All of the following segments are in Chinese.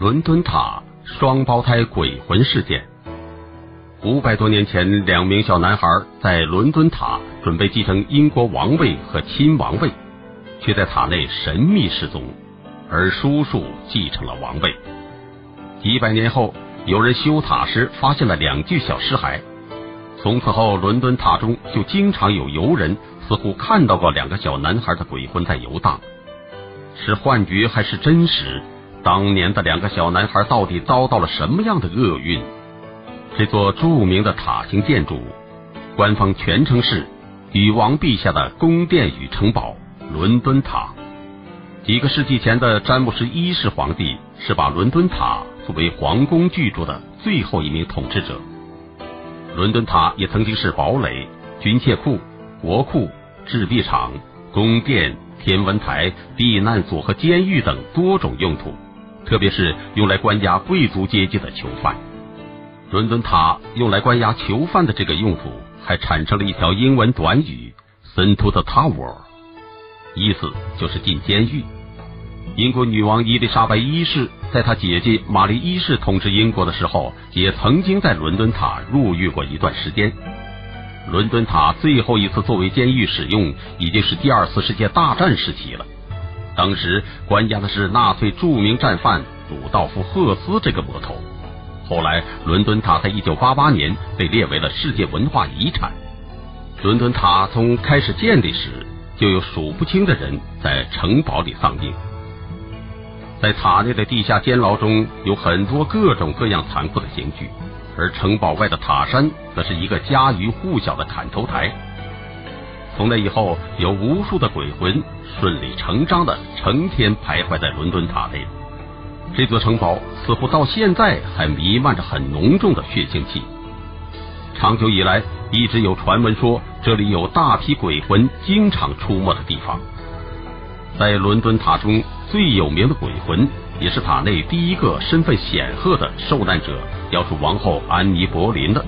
伦敦塔双胞胎鬼魂事件。五百多年前，两名小男孩在伦敦塔准备继承英国王位和亲王位，却在塔内神秘失踪，而叔叔继承了王位。几百年后，有人修塔时发现了两具小尸骸，从此后，伦敦塔中就经常有游人似乎看到过两个小男孩的鬼魂在游荡。是幻觉还是真实？当年的两个小男孩到底遭到了什么样的厄运？这座著名的塔形建筑，官方全称是女王陛下的宫殿与城堡——伦敦塔。几个世纪前的詹姆斯一世皇帝是把伦敦塔作为皇宫居住的最后一名统治者。伦敦塔也曾经是堡垒、军械库、国库、制币厂、宫殿、天文台、避难所和监狱等多种用途，特别是用来关押贵族阶级的囚犯。伦敦塔用来关押囚犯的这个用途，还产生了一条英文短语 “sent to the tower”，意思就是进监狱。英国女王伊丽莎白一世在她姐姐玛丽一世统治英国的时候，也曾经在伦敦塔入狱过一段时间。伦敦塔最后一次作为监狱使用，已经是第二次世界大战时期了。当时关押的是纳粹著名战犯鲁道夫·赫斯这个魔头。后来，伦敦塔在一九八八年被列为了世界文化遗产。伦敦塔从开始建立时，就有数不清的人在城堡里丧命。在塔内的地下监牢中，有很多各种各样残酷的刑具，而城堡外的塔山则是一个家喻户晓的砍头台。从那以后，有无数的鬼魂顺理成章的成天徘徊在伦敦塔内。这座城堡似乎到现在还弥漫着很浓重的血腥气。长久以来，一直有传闻说这里有大批鬼魂经常出没的地方。在伦敦塔中最有名的鬼魂，也是塔内第一个身份显赫的受难者，要数王后安妮·博林的。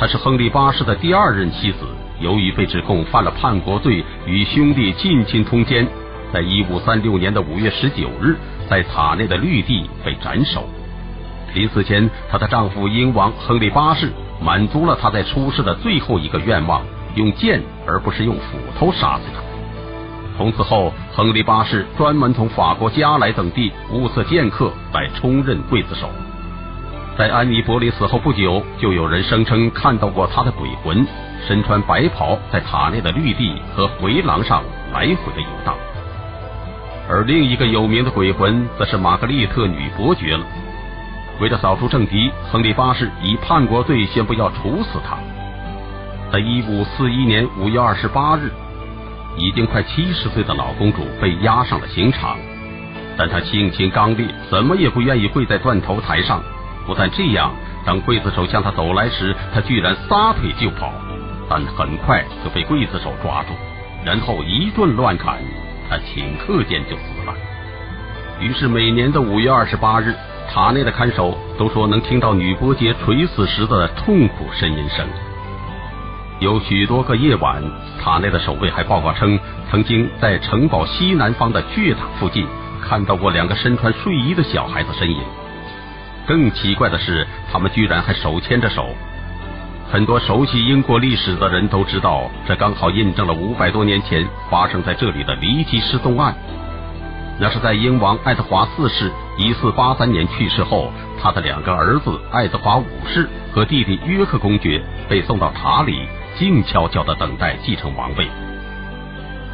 她是亨利八世的第二任妻子，由于被指控犯了叛国罪，与兄弟近亲通奸，在一五三六年的五月十九日。在塔内的绿地被斩首。临死前，她的丈夫英王亨利八世满足了她在出世的最后一个愿望，用剑而不是用斧头杀死她。从此后，亨利八世专门从法国加莱等地物色剑客来充任刽子手。在安妮·博里死后不久，就有人声称看到过他的鬼魂，身穿白袍，在塔内的绿地和回廊上来回的游荡。而另一个有名的鬼魂，则是玛格丽特女伯爵了。为了扫除政敌，亨利八世以叛国罪宣布要处死他。在一五四一年五月二十八日，已经快七十岁的老公主被押上了刑场，但她性情刚烈，怎么也不愿意跪在断头台上。不但这样，当刽子手向他走来时，他居然撒腿就跑，但很快就被刽子手抓住，然后一顿乱砍。他顷刻间就死了。于是每年的五月二十八日，塔内的看守都说能听到女伯爵垂死时的痛苦呻吟声。有许多个夜晚，塔内的守卫还报告称，曾经在城堡西南方的巨塔附近看到过两个身穿睡衣的小孩子身影。更奇怪的是，他们居然还手牵着手。很多熟悉英国历史的人都知道，这刚好印证了五百多年前发生在这里的离奇失踪案。那是在英王爱德华四世一四八三年去世后，他的两个儿子爱德华五世和弟弟约克公爵被送到塔里，静悄悄的等待继承王位。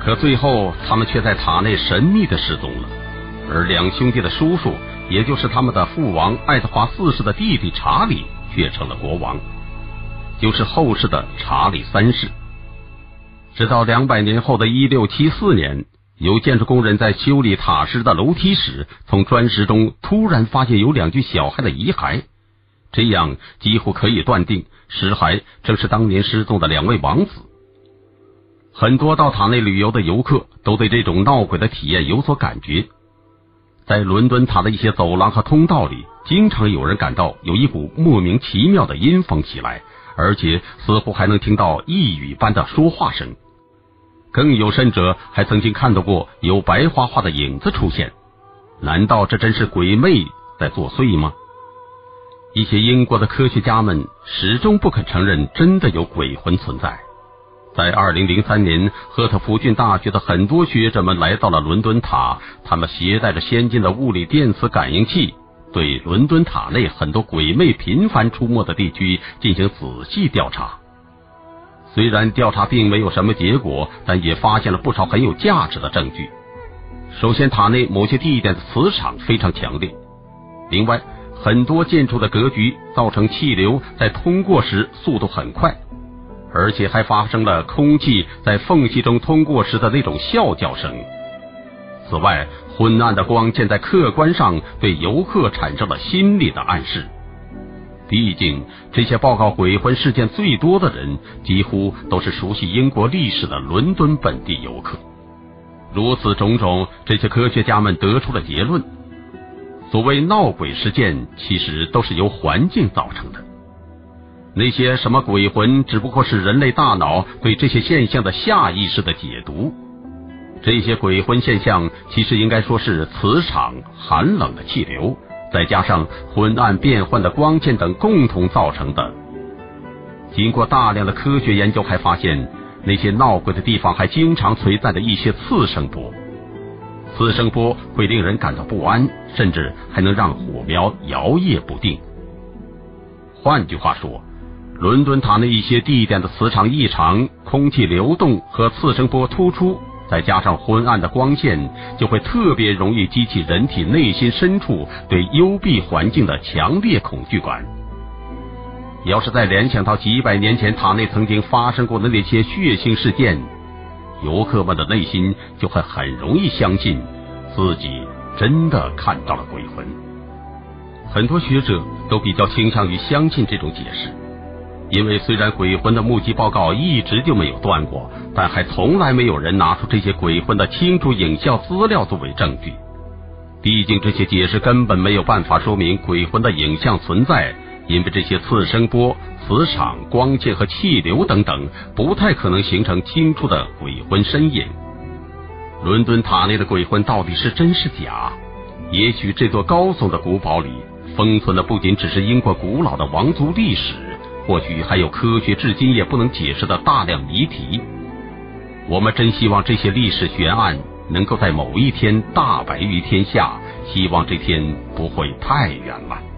可最后，他们却在塔内神秘的失踪了。而两兄弟的叔叔，也就是他们的父王爱德华四世的弟弟查理，却成了国王。就是后世的查理三世。直到两百年后的一六七四年，有建筑工人在修理塔石的楼梯时，从砖石中突然发现有两具小孩的遗骸，这样几乎可以断定尸骸正是当年失踪的两位王子。很多到塔内旅游的游客都对这种闹鬼的体验有所感觉。在伦敦塔的一些走廊和通道里，经常有人感到有一股莫名其妙的阴风袭来。而且似乎还能听到呓语般的说话声，更有甚者还曾经看到过有白花花的影子出现。难道这真是鬼魅在作祟吗？一些英国的科学家们始终不肯承认真的有鬼魂存在。在二零零三年，赫特福郡大学的很多学者们来到了伦敦塔，他们携带着先进的物理电磁感应器，对伦敦塔内很多鬼魅频繁出没的地区进行仔细调查。虽然调查并没有什么结果，但也发现了不少很有价值的证据。首先，塔内某些地点的磁场非常强烈；另外，很多建筑的格局造成气流在通过时速度很快，而且还发生了空气在缝隙中通过时的那种啸叫声。此外，昏暗的光线在客观上对游客产生了心理的暗示。毕竟，这些报告鬼魂事件最多的人，几乎都是熟悉英国历史的伦敦本地游客。如此种种，这些科学家们得出了结论：所谓闹鬼事件，其实都是由环境造成的。那些什么鬼魂，只不过是人类大脑对这些现象的下意识的解读。这些鬼魂现象，其实应该说是磁场、寒冷的气流。再加上昏暗变幻的光线等共同造成的。经过大量的科学研究，还发现那些闹鬼的地方还经常存在着一些次声波。次声波会令人感到不安，甚至还能让火苗摇曳不定。换句话说，伦敦塔内一些地点的磁场异常、空气流动和次声波突出。再加上昏暗的光线，就会特别容易激起人体内心深处对幽闭环境的强烈恐惧感。要是再联想到几百年前塔内曾经发生过的那些血腥事件，游客们的内心就会很容易相信自己真的看到了鬼魂。很多学者都比较倾向于相信这种解释。因为虽然鬼魂的目击报告一直就没有断过，但还从来没有人拿出这些鬼魂的清楚影像资料作为证据。毕竟这些解释根本没有办法说明鬼魂的影像存在，因为这些次声波、磁场、光线和气流等等，不太可能形成清楚的鬼魂身影。伦敦塔内的鬼魂到底是真是假？也许这座高耸的古堡里封存的不仅只是英国古老的王族历史。或许还有科学至今也不能解释的大量谜题。我们真希望这些历史悬案能够在某一天大白于天下，希望这天不会太远了。